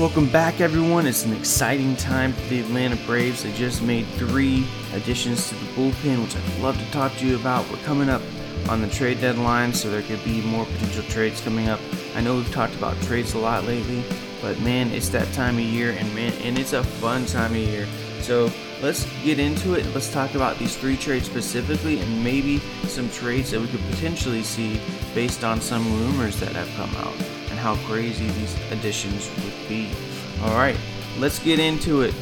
Welcome back, everyone. It's an exciting time for the Atlanta Braves. They just made three additions to the bullpen, which I'd love to talk to you about. We're coming up on the trade deadline, so there could be more potential trades coming up. I know we've talked about trades a lot lately, but man, it's that time of year, and man, and it's a fun time of year. So let's get into it. Let's talk about these three trades specifically, and maybe some trades that we could potentially see based on some rumors that have come out how crazy these additions would be. All right, let's get into it.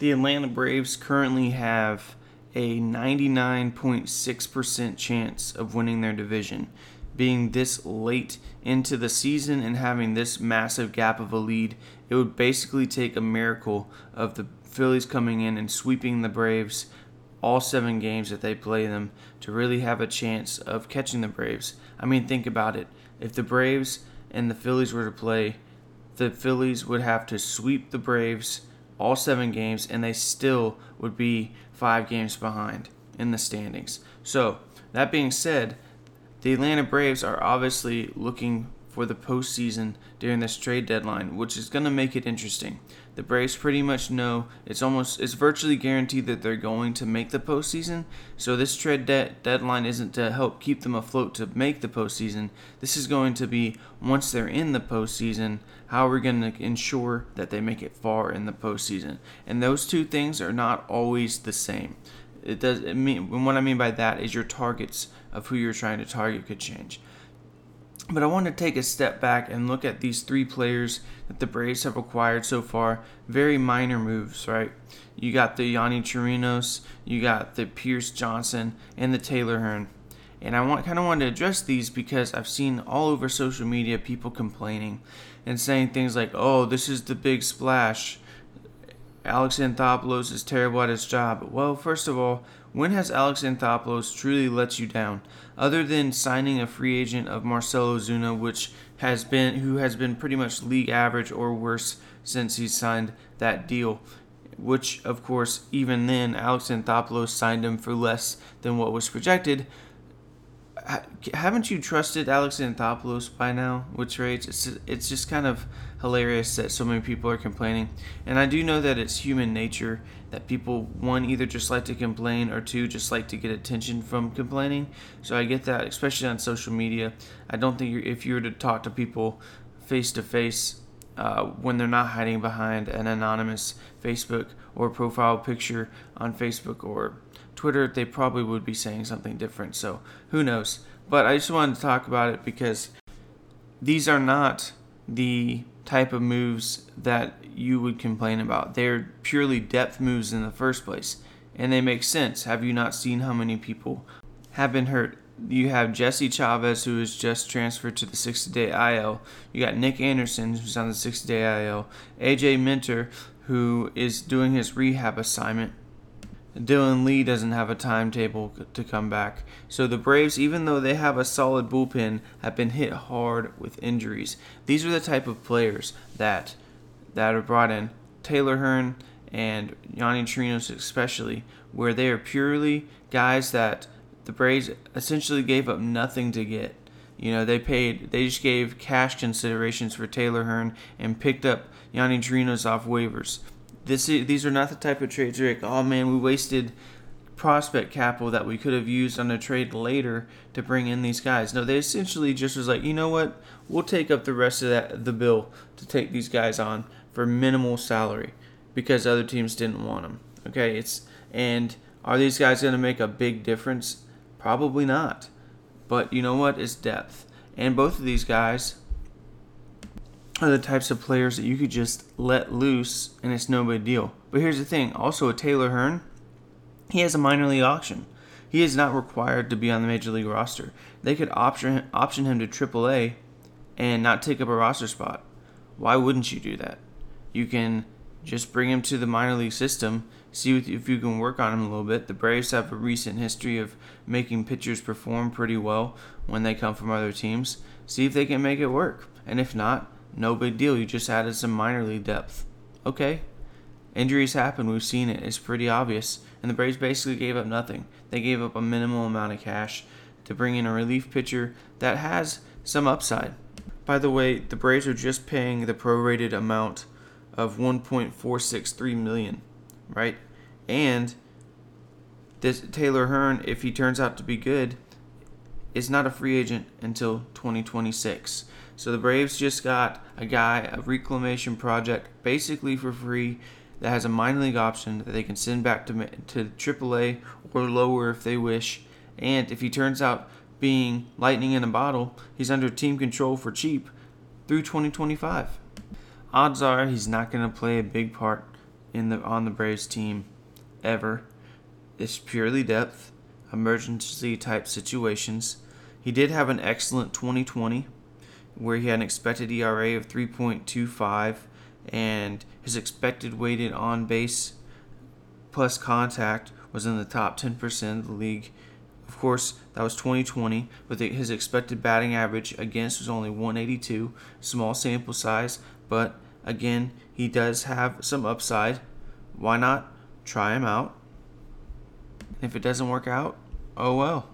The Atlanta Braves currently have a 99.6% chance of winning their division. Being this late into the season and having this massive gap of a lead, it would basically take a miracle of the Phillies coming in and sweeping the Braves all seven games that they play them to really have a chance of catching the Braves. I mean, think about it. If the Braves and the Phillies were to play, the Phillies would have to sweep the Braves all seven games, and they still would be five games behind in the standings. So, that being said, the Atlanta Braves are obviously looking for the postseason during this trade deadline, which is going to make it interesting. The Braves pretty much know it's almost it's virtually guaranteed that they're going to make the postseason. So this trade de- deadline isn't to help keep them afloat to make the postseason. This is going to be once they're in the postseason, how are we going to ensure that they make it far in the postseason? And those two things are not always the same. It does it mean what I mean by that is your targets of who you're trying to target could change. But I want to take a step back and look at these three players that the Braves have acquired so far. Very minor moves, right? You got the Yonny Chirinos, you got the Pierce Johnson, and the Taylor Hearn. And I want kind of want to address these because I've seen all over social media people complaining and saying things like, "Oh, this is the big splash. Alex Anthopoulos is terrible at his job." Well, first of all, when has Alex Anthopoulos truly let you down? Other than signing a free agent of Marcell Ozuna, which has been who has been pretty much league average or worse since he signed that deal. Which, of course, even then, Alex Anthopoulos signed him for less than what was projected haven't you trusted Alex Anthopoulos by now with trades? It's it's just kind of hilarious that so many people are complaining, and I do know that it's human nature that people one either just like to complain or two just like to get attention from complaining. So I get that, especially on social media. I don't think if you were to talk to people face to face when they're not hiding behind an anonymous Facebook or profile picture on Facebook or Twitter, they probably would be saying something different. So who knows? But I just wanted to talk about it because these are not the type of moves that you would complain about. They're purely depth moves in the first place, and they make sense. Have you not seen how many people have been hurt? You have Jesse Chavez, who is just transferred to the 60 day IL. You got Nick Anderson, who's on the 60 day IL. AJ Minter, who is doing his rehab assignment Dylan Lee doesn't have a timetable to come back. So the Braves, even though they have a solid bullpen, have been hit hard with injuries. These are the type of players that that are brought in. Taylor Hearn and Yonny Chirinos especially, where they are purely guys that the Braves essentially gave up nothing to get. You know, they paid, they just gave cash considerations for Taylor Hearn and picked up Yonny Chirinos off waivers. This these are not the type of trades where like, oh man, we wasted prospect capital that we could have used on a trade later to bring in these guys. No, they essentially just was like, you know what, we'll take up the rest of that the bill to take these guys on for minimal salary because other teams didn't want them. Okay, it's and are these guys going to make a big difference? Probably not. But you know what? It's depth. And both of these guys are the types of players that you could just let loose and it's no big deal. But here's the thing also, a Taylor Hearn, he has a minor league option. He is not required to be on the major league roster. They could option, option him to AAA and not take up a roster spot. Why wouldn't you do that? You can just bring him to the minor league system, see if you can work on him a little bit. The Braves have a recent history of making pitchers perform pretty well when they come from other teams. See if they can make it work. And if not, no big deal. You just added some minor league depth. Okay. Injuries happen. We've seen it. It's pretty obvious. And the Braves basically gave up nothing. They gave up a minimal amount of cash to bring in a relief pitcher that has some upside. By the way, the Braves are just paying the prorated amount of 1.463 million, right? And this Taylor Hearn, if he turns out to be good, is not a free agent until 2026. So the Braves just got a guy, a reclamation project, basically for free, that has a minor league option that they can send back to to AAA or lower if they wish. And if he turns out being lightning in a bottle, he's under team control for cheap through 2025 odds are he's not going to play a big part in the on the Braves team ever. It's purely depth, emergency type situations. He did have an excellent 2020 where he had an expected ERA of 3.25 and his expected weighted on base plus contact was in the top 10% of the league. Of course, that was 2020, but his expected batting average against was only 182, small sample size, but Again, he does have some upside. Why not try him out? If it doesn't work out, oh well.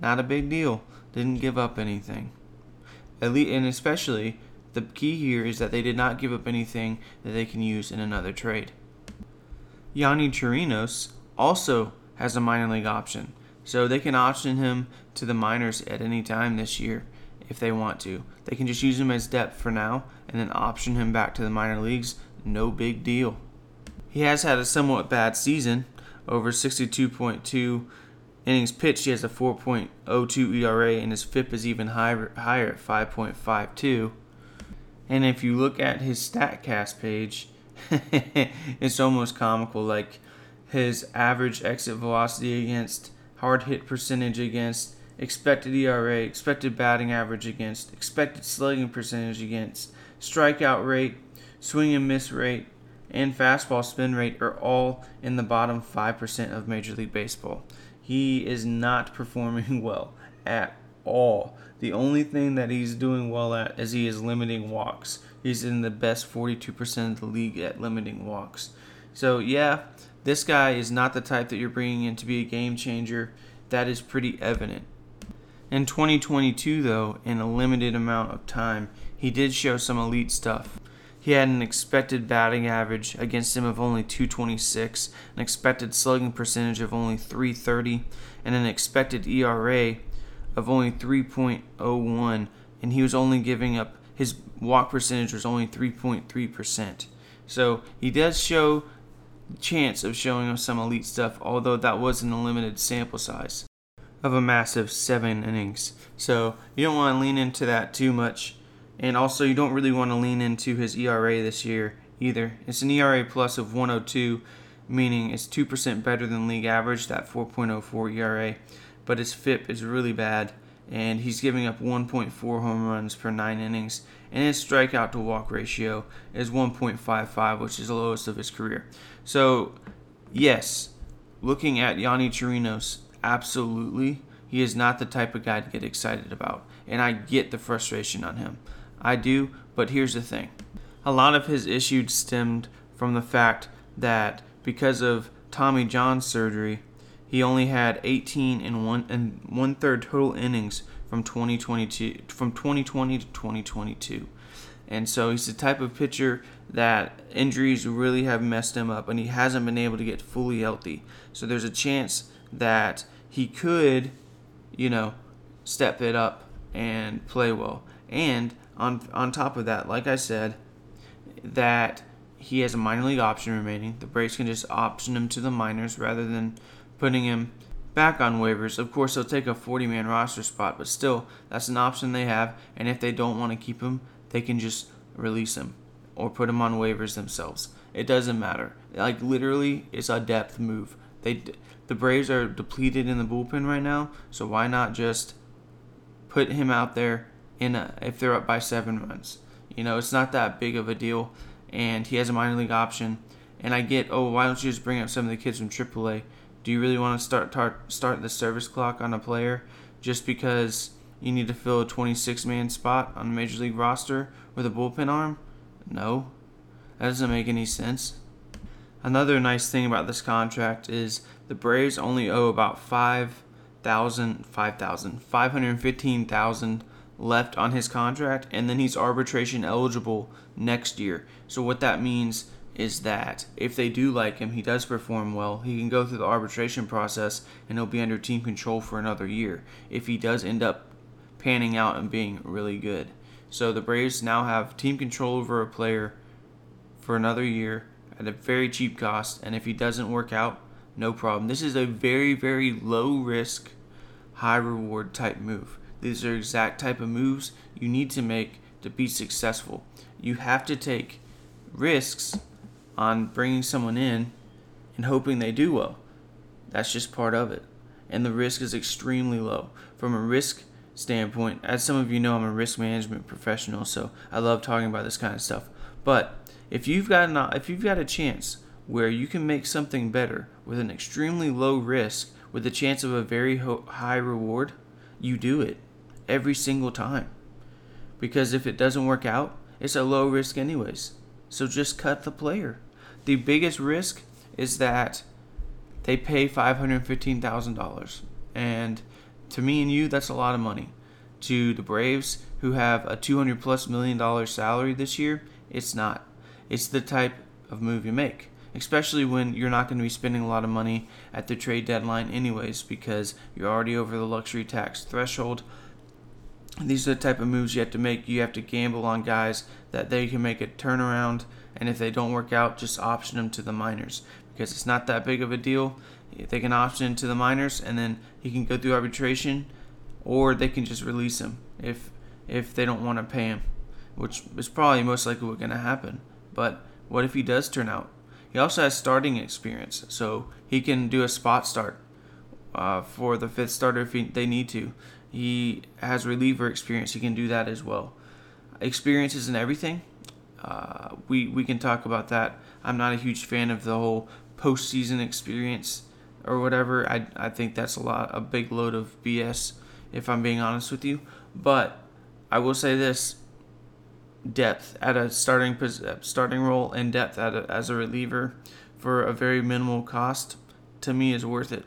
Not a big deal. Didn't give up anything. And especially, the key here is that they did not give up anything that they can use in another trade. Yonny Chirinos also has a minor league option, so they can option him to the minors at any time this year if they want to. They can just use him as depth for now and then option him back to the minor leagues. No big deal. He has had a somewhat bad season. Over 62.2 innings pitched, he has a 4.02 ERA, and his FIP is even higher, higher at 5.52. And if you look at his StatCast page, it's almost comical. Like his average exit velocity against, hard hit percentage against, expected ERA, expected batting average against, expected slugging percentage against, strikeout rate, swing and miss rate, and fastball spin rate are all in the bottom 5% of Major League Baseball. He is not performing well at all. The only thing that he's doing well at is he is limiting walks. He's in the best 42% of the league at limiting walks. So, yeah, this guy is not the type that you're bringing in to be a game changer. That is pretty evident. In 2022, though, in a limited amount of time, he did show some elite stuff. He had an expected batting average against him of only 226, an expected slugging percentage of only 330, and an expected ERA of only 3.01, and he was only giving up his walk percentage was only 3.3%. So he does show chance of showing us some elite stuff, although that was in a limited sample size of a massive seven innings. So you don't want to lean into that too much. And also, you don't really want to lean into his ERA this year either. It's an ERA plus of 102, meaning it's 2% better than league average, that 4.04 ERA. But his FIP is really bad, and he's giving up 1.4 home runs per nine innings. And his strikeout to walk ratio is 1.55, which is the lowest of his career. So, yes, looking at Yonny Chirinos, absolutely, he is not the type of guy to get excited about. And I get the frustration on him. I do, but here's the thing. A lot of his issues stemmed from the fact that because of Tommy John surgery, he only had 18 and one and one third total innings from 2022 from 2020 to 2022. And so he's the type of pitcher that injuries really have messed him up and he hasn't been able to get fully healthy. So there's a chance that he could, you know, step it up and play well. And on on top of that, like I said, that he has a minor league option remaining. The Braves can just option him to the minors rather than putting him back on waivers. Of course, they'll take a 40 man roster spot, but still, that's an option they have. And if they don't want to keep him, they can just release him or put him on waivers themselves. It doesn't matter. Like literally, it's a depth move. They the Braves are depleted in the bullpen right now, so why not just put him out there in a, if they're up by seven runs? You know, it's not that big of a deal, and he has a minor league option. And I get, oh, why don't you just bring up some of the kids from AAA? Do you really want to start tar- start the service clock on a player just because you need to fill a 26 man spot on a major league roster with a bullpen arm? No, that doesn't make any sense. Another nice thing about this contract is the Braves only owe about 5,000, 5,000, 515,000 left on his contract, and then he's arbitration eligible next year. So what that means is that if they do like him, he does perform well, he can go through the arbitration process and he'll be under team control for another year if he does end up panning out and being really good. So the Braves now have team control over a player for another year at a very cheap cost, and if he doesn't work out, no problem. This is a very, very low risk, high reward type move. These are exact type of moves you need to make to be successful. You have to take risks on bringing someone in and hoping they do well. That's just part of it. And the risk is extremely low. From a risk standpoint, as some of you know, I'm a risk management professional, so I love talking about this kind of stuff. But if you've got an, if you've got a chance where you can make something better with an extremely low risk with a chance of a very ho- high reward, you do it every single time. Because if it doesn't work out, it's a low risk anyways. So just cut the player. The biggest risk is that they pay $515,000. And to me and you, that's a lot of money. To the Braves, who have a 200 plus million dollar salary this year, it's not. It's the type of move you make, especially when you're not going to be spending a lot of money at the trade deadline, anyways, because you're already over the luxury tax threshold these are the type of moves you have to make. You have to gamble on guys that they can make a turnaround, and if they don't work out, just option them to the minors because it's not that big of a deal. They can option to the minors, and then he can go through arbitration, or they can just release him if if they don't want to pay him, which is probably most likely what's going to happen. But what if he does turn out? He also has starting experience, so he can do a spot start uh, for the fifth starter if he, they need to. He has reliever experience. He can do that as well. Experience isn't everything. Uh, we we can talk about that. I'm not a huge fan of the whole postseason experience or whatever. I I think that's a lot a big load of BS if I'm being honest with you. But I will say this: depth at a starting starting role and depth at a, as a reliever for a very minimal cost to me is worth it.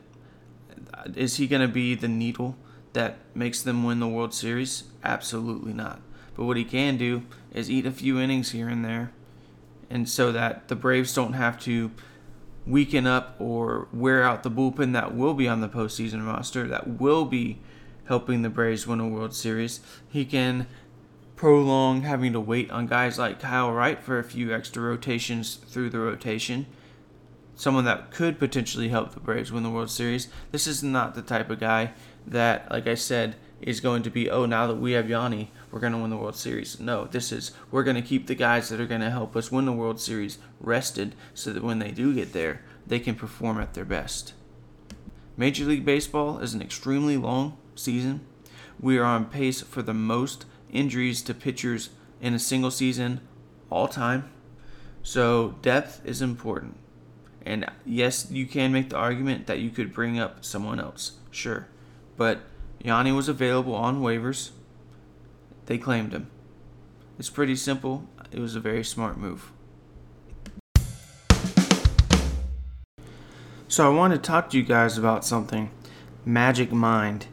Is he going to be the needle? That makes them win the World Series? Absolutely not. But what he can do is eat a few innings here and there, and so that the Braves don't have to weaken up or wear out the bullpen that will be on the postseason roster, that will be helping the Braves win a World Series. He can prolong having to wait on guys like Kyle Wright for a few extra rotations through the rotation. Someone that could potentially help the Braves win the World Series. This is not the type of guy that, like I said, is going to be, oh, now that we have Yonny, we're going to win the World Series. No, this is, we're going to keep the guys that are going to help us win the World Series rested so that when they do get there, they can perform at their best. Major League Baseball is an extremely long season. We are on pace for the most injuries to pitchers in a single season all time. So, depth is important. And yes, you can make the argument that you could bring up someone else. Sure. But Yanni was available on waivers. They claimed him. It's pretty simple. It was a very smart move. So I want to talk to you guys about something. Magic Mind.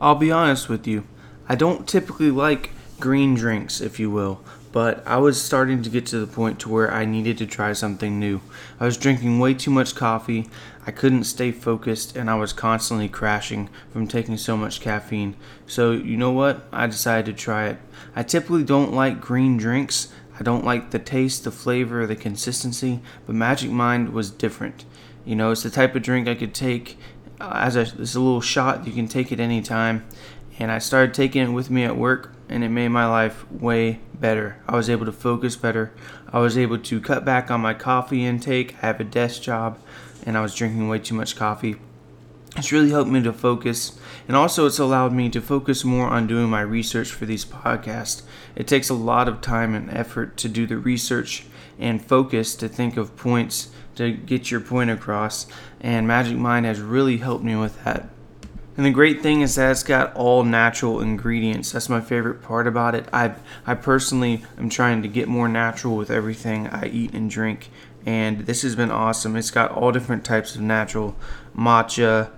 I'll be honest with you. I don't typically like green drinks, if you will but I was starting to get to the point to where I needed to try something new. I was drinking way too much coffee, I couldn't stay focused, and I was constantly crashing from taking so much caffeine. So, you know what? I decided to try it. I typically don't like green drinks. I don't like the taste, the flavor, the consistency, but Magic Mind was different. You know, it's the type of drink I could take uh, as a, it's a little shot. You can take it anytime. And I started taking it with me at work and it made my life way better. I was able to focus better. I was able to cut back on my coffee intake. I have a desk job and I was drinking way too much coffee. It's really helped me to focus, and also it's allowed me to focus more on doing my research for these podcasts. It takes a lot of time and effort to do the research and focus to think of points to get your point across, and Magic Mind has really helped me with that. And the great thing is that it's got all natural ingredients. That's my favorite part about it. I I personally am trying to get more natural with everything I eat and drink, and this has been awesome. It's got all different types of natural matcha,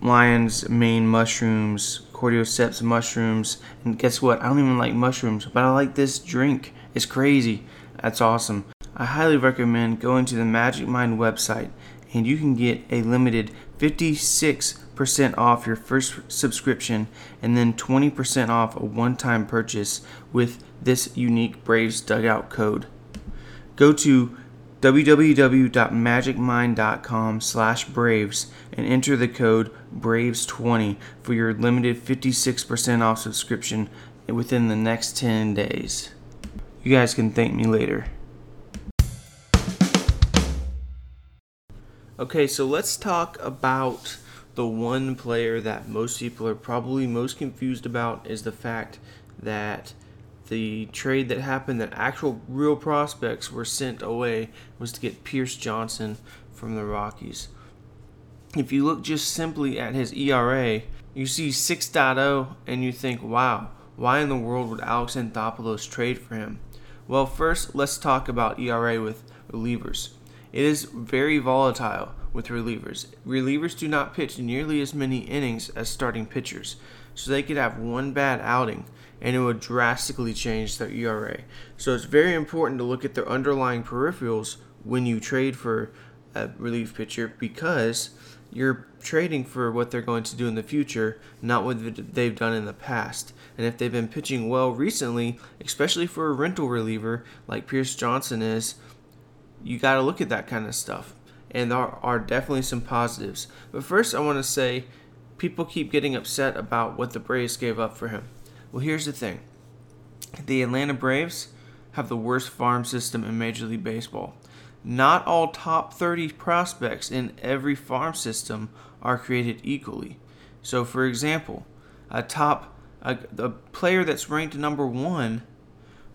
lion's mane mushrooms, cordyceps mushrooms, and guess what? I don't even like mushrooms, but I like this drink. It's crazy. That's awesome. I highly recommend going to the Magic Mind website and you can get a limited 56 percent off your first subscription and then 20% off a one-time purchase with this unique Braves dugout code. Go to www.magicmind.com slash braves and enter the code braves20 for your limited 56% off subscription within the next 10 days you guys can thank me later okay so let's talk about the one player that most people are probably most confused about is the fact that the trade that happened that actual real prospects were sent away was to get Pierce Johnson from the Rockies. If you look just simply at his ERA, you see 6.0 and you think, wow, why in the world would Alex Anthopoulos trade for him? Well, first, let's talk about ERA with relievers. It is very volatile with relievers. Relievers do not pitch nearly as many innings as starting pitchers, so they could have one bad outing and it would drastically change their ERA. So it's very important to look at their underlying peripherals when you trade for a relief pitcher because you're trading for what they're going to do in the future, not what they've done in the past. And if they've been pitching well recently, especially for a rental reliever like Pierce Johnson is, you got to look at that kind of stuff and there are definitely some positives. But first, I want to say people keep getting upset about what the Braves gave up for him. Well, here's the thing the Atlanta Braves have the worst farm system in Major League Baseball. Not all top 30 prospects in every farm system are created equally. So, for example, a top a, a player that's ranked number one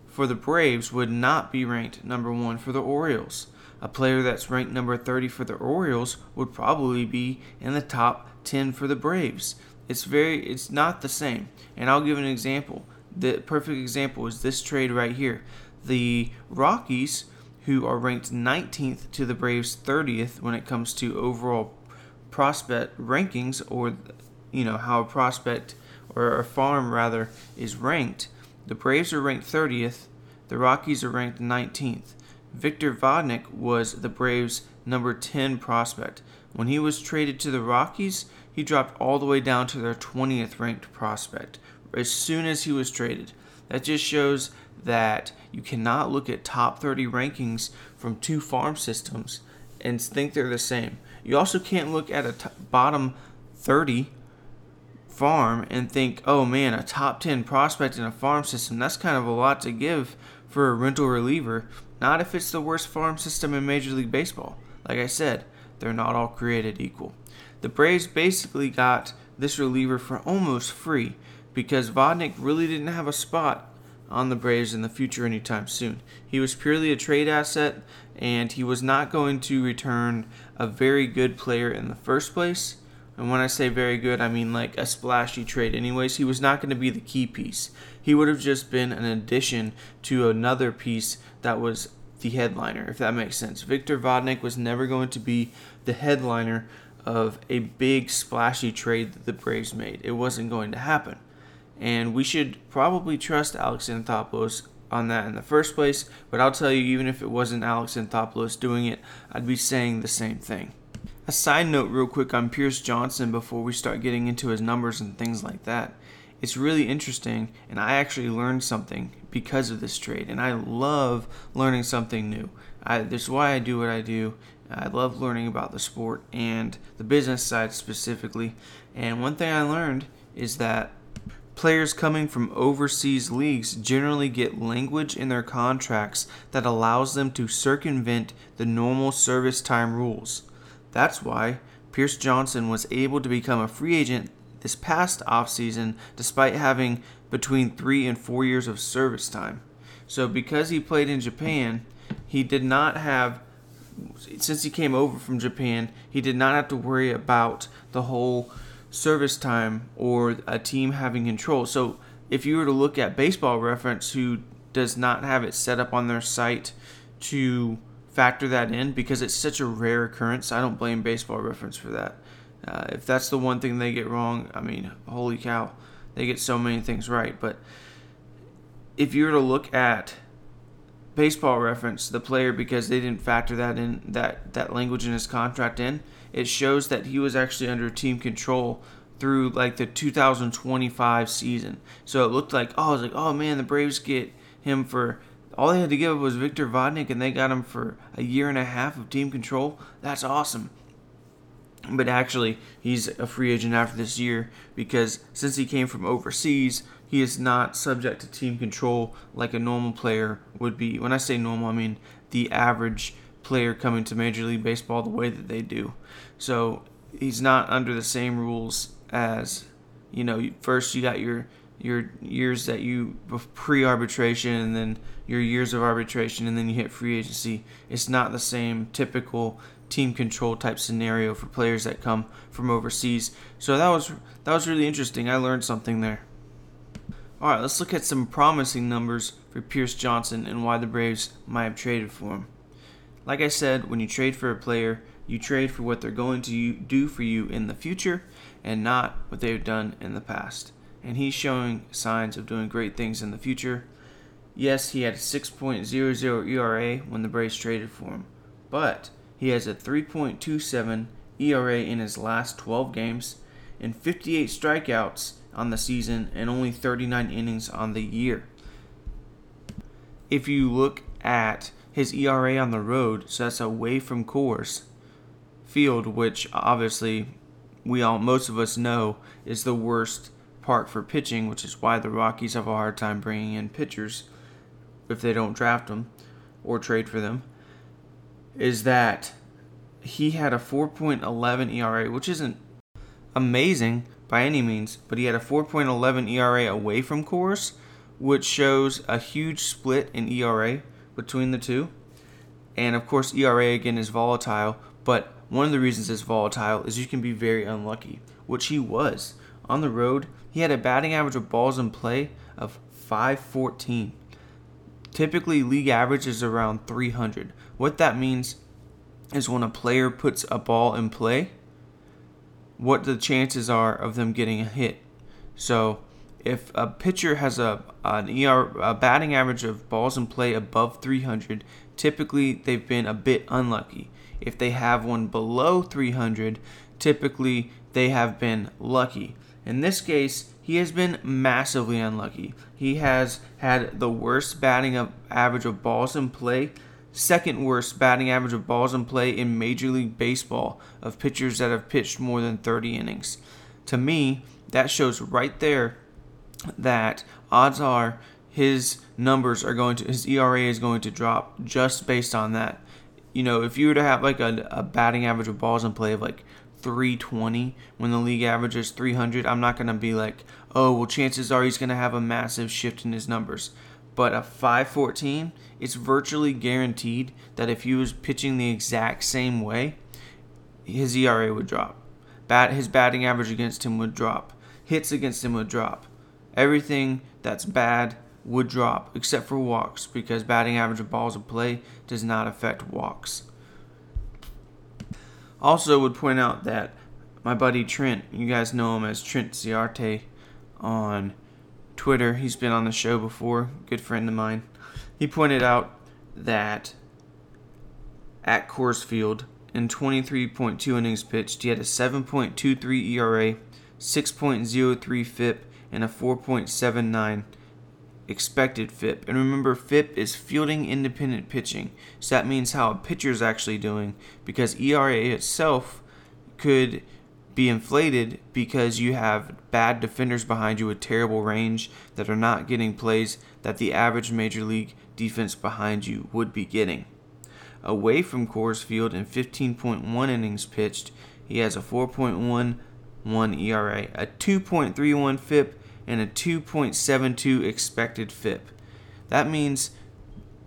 for the Braves would not be ranked number one for the Orioles a player that's ranked number 30 for the Orioles would probably be in the top 10 for the Braves. It's very it's not the same. And I'll give an example. The perfect example is this trade right here. The Rockies who are ranked 19th to the Braves 30th when it comes to overall prospect rankings or you know how a prospect or a farm rather is ranked. The Braves are ranked 30th, the Rockies are ranked 19th. Victor Vodnik was the Braves' number 10 prospect. When he was traded to the Rockies, he dropped all the way down to their 20th ranked prospect as soon as he was traded. That just shows that you cannot look at top 30 rankings from two farm systems and think they're the same. You also can't look at a t- bottom 30 farm and think, oh man, a top 10 prospect in a farm system, that's kind of a lot to give for a rental reliever. Not if it's the worst farm system in Major League Baseball. Like I said, they're not all created equal. The Braves basically got this reliever for almost free because Vodnik really didn't have a spot on the Braves in the future anytime soon. He was purely a trade asset, and he was not going to return a very good player in the first place. And when I say very good, I mean like a splashy trade. Anyways, he was not going to be the key piece. He would have just been an addition to another piece that was the headliner, if that makes sense. Victor Vodnik was never going to be the headliner of a big splashy trade that the Braves made. It wasn't going to happen. And we should probably trust Alex Anthopoulos on that in the first place, but I'll tell you, even if it wasn't Alex Anthopoulos doing it, I'd be saying the same thing. A side note, real quick, on Pierce Johnson before we start getting into his numbers and things like that. It's really interesting, and I actually learned something because of this trade, and I love learning something new. I, this is why I do what I do. I love learning about the sport and the business side specifically. And one thing I learned is that Players coming from overseas leagues generally get language in their contracts that allows them to circumvent the normal service time rules. That's why Pierce Johnson was able to become a free agent this past offseason despite having between three and four years of service time. So, because he played in Japan, he did not have, since he came over from Japan, he did not have to worry about the whole service time or a team having control. So if you were to look at baseball reference who does not have it set up on their site to factor that in because it's such a rare occurrence, I don't blame baseball reference for that. Uh, if that's the one thing they get wrong, I mean, holy cow, they get so many things right. But if you were to look at baseball reference, the player because they didn't factor that in that that language in his contract in, it shows that he was actually under team control through like the 2025 season. So it looked like, oh, I was like, oh man, the Braves get him for all they had to give was Victor Vodnik, and they got him for a year and a half of team control. That's awesome. But actually, he's a free agent after this year because since he came from overseas, he is not subject to team control like a normal player would be. When I say normal, I mean the average player coming to Major League Baseball the way that they do. So he's not under the same rules as you know. First, you got your your years that you pre-arbitration, and then your years of arbitration, and then you hit free agency. It's not the same typical team control type scenario for players that come from overseas. So that was that was really interesting. I learned something there. All right, let's look at some promising numbers for Pierce Johnson and why the Braves might have traded for him. Like I said, when you trade for a player, you trade for what they're going to do for you in the future and not what they've done in the past. And he's showing signs of doing great things in the future. Yes, he had a 6.00 ERA when the Braves traded for him, but he has a 3.27 ERA in his last 12 games and 58 strikeouts on the season and only 39 innings on the year. If you look at his ERA on the road, so that's away from Coors Field, which obviously we all most of us know is the worst part for pitching, which is why the Rockies have a hard time bringing in pitchers if they don't draft him or trade for them. Is that he had a 4.11 ERA, which isn't amazing by any means, but he had a 4.11 ERA away from Coors, which shows a huge split in ERA between the two. And of course, ERA again is volatile, but one of the reasons it's volatile is you can be very unlucky, which he was. On the road, he had a batting average of balls in play of 514. Typically, league average is around 300. What that means is when a player puts a ball in play, what the chances are of them getting a hit. So, if a pitcher has a an ER a batting average of balls in play above 300, typically they've been a bit unlucky. If they have one below 300, typically they have been lucky. In this case, he has been massively unlucky. He has had the worst batting average of balls in play, second worst batting average of balls in play in Major League Baseball of pitchers that have pitched more than 30 innings. To me, that shows right there that odds are his numbers are going to his ERA is going to drop just based on that. You know, if you were to have like a, a batting average of balls in play of like 320 when the league average is 300, I'm not going to be like, oh, well, chances are he's going to have a massive shift in his numbers. but a 514, it's virtually guaranteed that if he was pitching the exact same way, his ERA would drop. Bat, his batting average against him would drop. Hits against him would drop. Everything that's bad would drop except for walks because batting average of balls of play does not affect walks. Also, would point out that my buddy Trent, you guys know him as Trent Ciarte on Twitter. He's been on the show before, good friend of mine. He pointed out that at Coors Field, in 23.2 innings pitched, he had a 7.23 ERA, 6.03 FIP, and a 4.79 expected FIP. And remember, FIP is fielding independent pitching. So that means how a pitcher is actually doing because ERA itself could be inflated because you have bad defenders behind you with terrible range that are not getting plays that the average major league defense behind you would be getting. Away from Coors Field in 15.1 innings pitched, he has a 4.11 ERA, a 2.31 FIP, and a 2.72 expected FIP. That means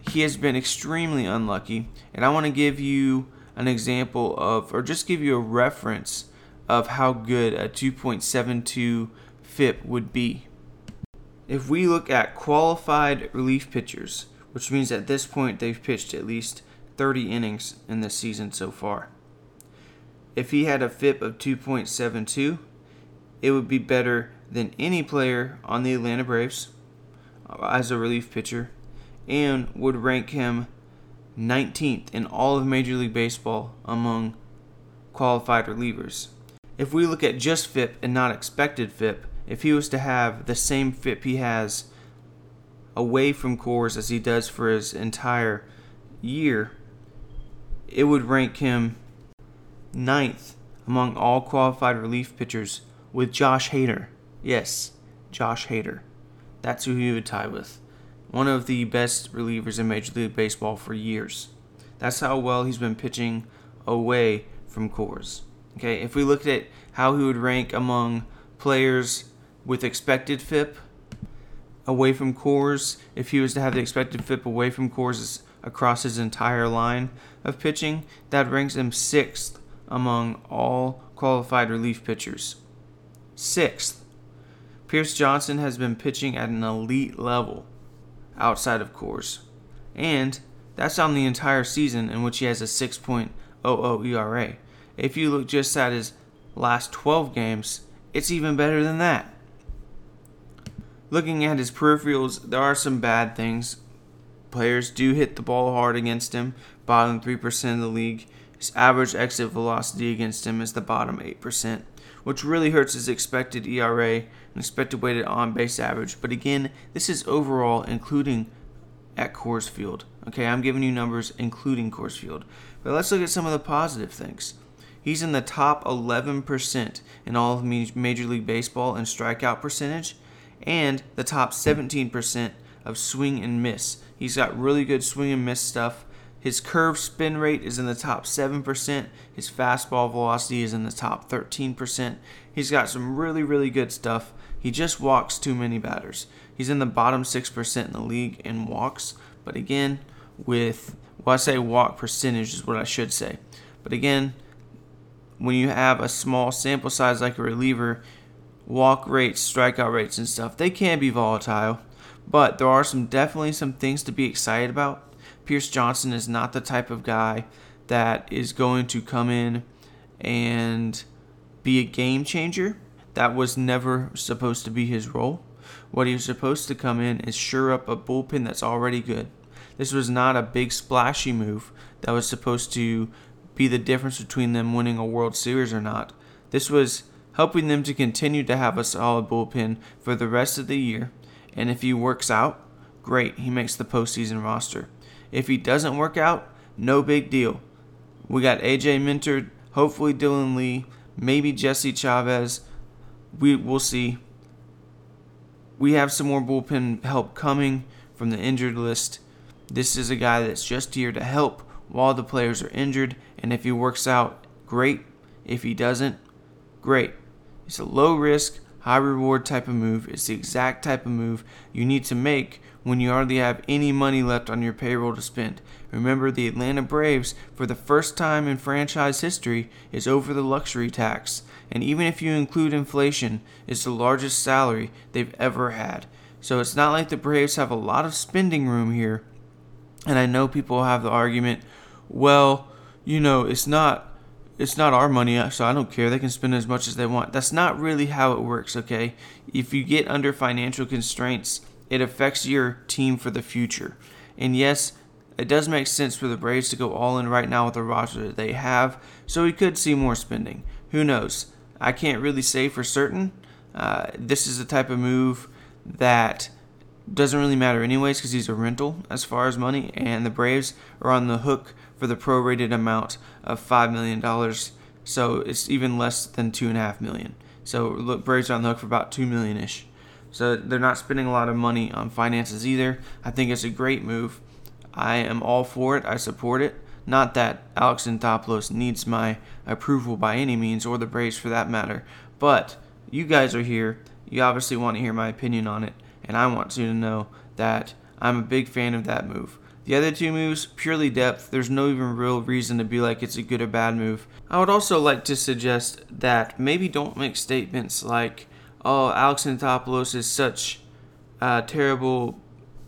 he has been extremely unlucky, and I want to give you an example of, or just give you a reference of how good a 2.72 FIP would be. If we look at qualified relief pitchers, which means at this point they've pitched at least 30 innings in this season so far. If he had a FIP of 2.72, it would be better than any player on the Atlanta Braves uh, as a relief pitcher and would rank him 19th in all of Major League Baseball among qualified relievers. If we look at just FIP and not expected FIP, if he was to have the same FIP he has away from Coors as he does for his entire year, it would rank him ninth among all qualified relief pitchers with Josh Hader. Yes, Josh Hader. That's who he would tie with. One of the best relievers in Major League Baseball for years. That's how well he's been pitching away from Coors. Okay, if we looked at how he would rank among players with expected FIP away from Coors, if he was to have the expected FIP away from Coors across his entire line of pitching, that ranks him sixth among all qualified relief pitchers. Sixth. Pierce Johnson has been pitching at an elite level outside of Coors. And that's on the entire season in which he has a 6.00 ERA. If you look just at his last 12 games, it's even better than that. Looking at his peripherals, there are some bad things. Players do hit the ball hard against him, bottom 3% of the league. His average exit velocity against him is the bottom 8%, which really hurts his expected ERA and expected weighted on base average. But again, this is overall, including at Coors Field. Okay, I'm giving you numbers including Coors Field. But let's look at some of the positive things. He's in the top 11% in all of Major League Baseball in strikeout percentage and the top 17% of swing and miss. He's got really good swing and miss stuff. His curve spin rate is in the top 7%. His fastball velocity is in the top 13%. He's got some really, really good stuff. He just walks too many batters. He's in the bottom 6% in the league in walks. But again, with, well, I say walk percentage is what I should say. But again, when you have a small sample size like a reliever, walk rates, strikeout rates, and stuff, they can be volatile. But there are some definitely some things to be excited about. Pierce Johnson is not the type of guy that is going to come in and be a game changer. That was never supposed to be his role. What he was supposed to come in is sure up a bullpen that's already good. This was not a big splashy move that was supposed to be the difference between them winning a World Series or not. This was helping them to continue to have a solid bullpen for the rest of the year. And if he works out, great, he makes the postseason roster. If he doesn't work out, no big deal. We got AJ Minter, hopefully Dylan Lee, maybe Jesse Chavez. We will see. We have some more bullpen help coming from the injured list. This is a guy that's just here to help while the players are injured, and if he works out, great. If he doesn't, great. It's a low risk, high reward type of move. It's the exact type of move you need to make when you hardly have any money left on your payroll to spend. Remember, the Atlanta Braves, for the first time in franchise history, is over the luxury tax, and even if you include inflation, it's the largest salary they've ever had. So it's not like the Braves have a lot of spending room here. And I know people have the argument, well, you know, it's not it's not our money, uh, so I don't care. They can spend as much as they want. That's not really how it works, okay? If you get under financial constraints, it affects your team for the future. And yes, it does make sense for the Braves to go all in right now with the roster that they have, so we could see more spending. Who knows? I can't really say for certain. Uh, this is the type of move that doesn't really matter anyways because he's a rental as far as money, and the Braves are on the hook for the prorated amount of five million dollars. So it's even less than two and a half million. So look, Braves are on the hook for about two million ish. So they're not spending a lot of money on finances either. I think it's a great move. I am all for it. I support it. Not that Alex Anthopoulos needs my approval by any means, or the Braves for that matter. But you guys are here. You obviously want to hear my opinion on it, and I want you to know that I'm a big fan of that move. The other two moves, purely depth. There's no even real reason to be like it's a good or bad move. I would also like to suggest that maybe don't make statements like, oh, Alex Anthopoulos is such a terrible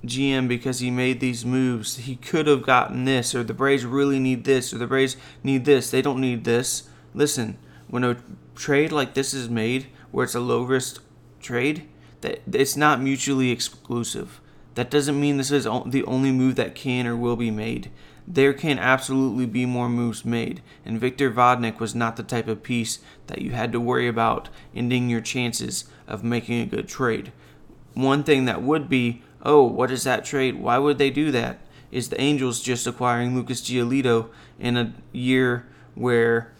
GM because he made these moves. He could have gotten this, or the Braves really need this, or the Braves need this. They don't need this. Listen, when a trade like this is made, where it's a low risk trade, that it's not mutually exclusive. That doesn't mean this is the only move that can or will be made. There can absolutely be more moves made, and Victor Vodnik was not the type of piece that you had to worry about ending your chances of making a good trade. One thing that would be, oh, what is that trade? Why would they do that? Is the Angels just acquiring Lucas Giolito in a year where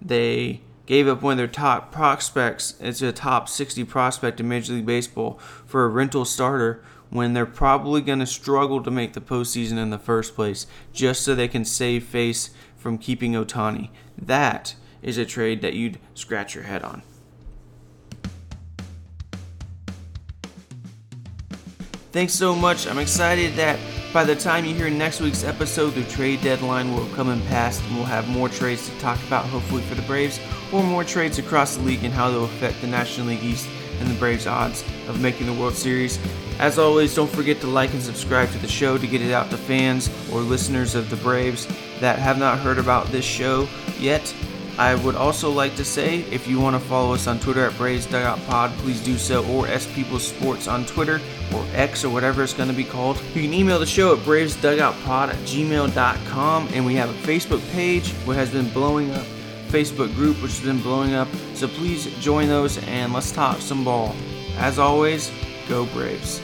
they gave up one of their top prospects. It's a top 60 prospect in Major League Baseball for a rental starter when they're probably going to struggle to make the postseason in the first place just so they can save face from keeping Ohtani? That is a trade that you'd scratch your head on. Thanks so much. I'm excited that by the time you hear next week's episode, the trade deadline will have come and passed, and we'll have more trades to talk about, hopefully, for the Braves, or more trades across the league and how they'll affect the National League East and the Braves' odds of making the World Series. As always, don't forget to like and subscribe to the show to get it out to fans or listeners of the Braves that have not heard about this show yet. I would also like to say if you want to follow us on Twitter at Braves Dugout Pod, please do so, or S People Sports on Twitter or X or whatever it's going to be called. You can email the show at bravesdugoutpod at gmail.com, and we have a Facebook page which has been blowing up, Facebook group which has been blowing up. So please join those and let's talk some ball. As always, go Braves.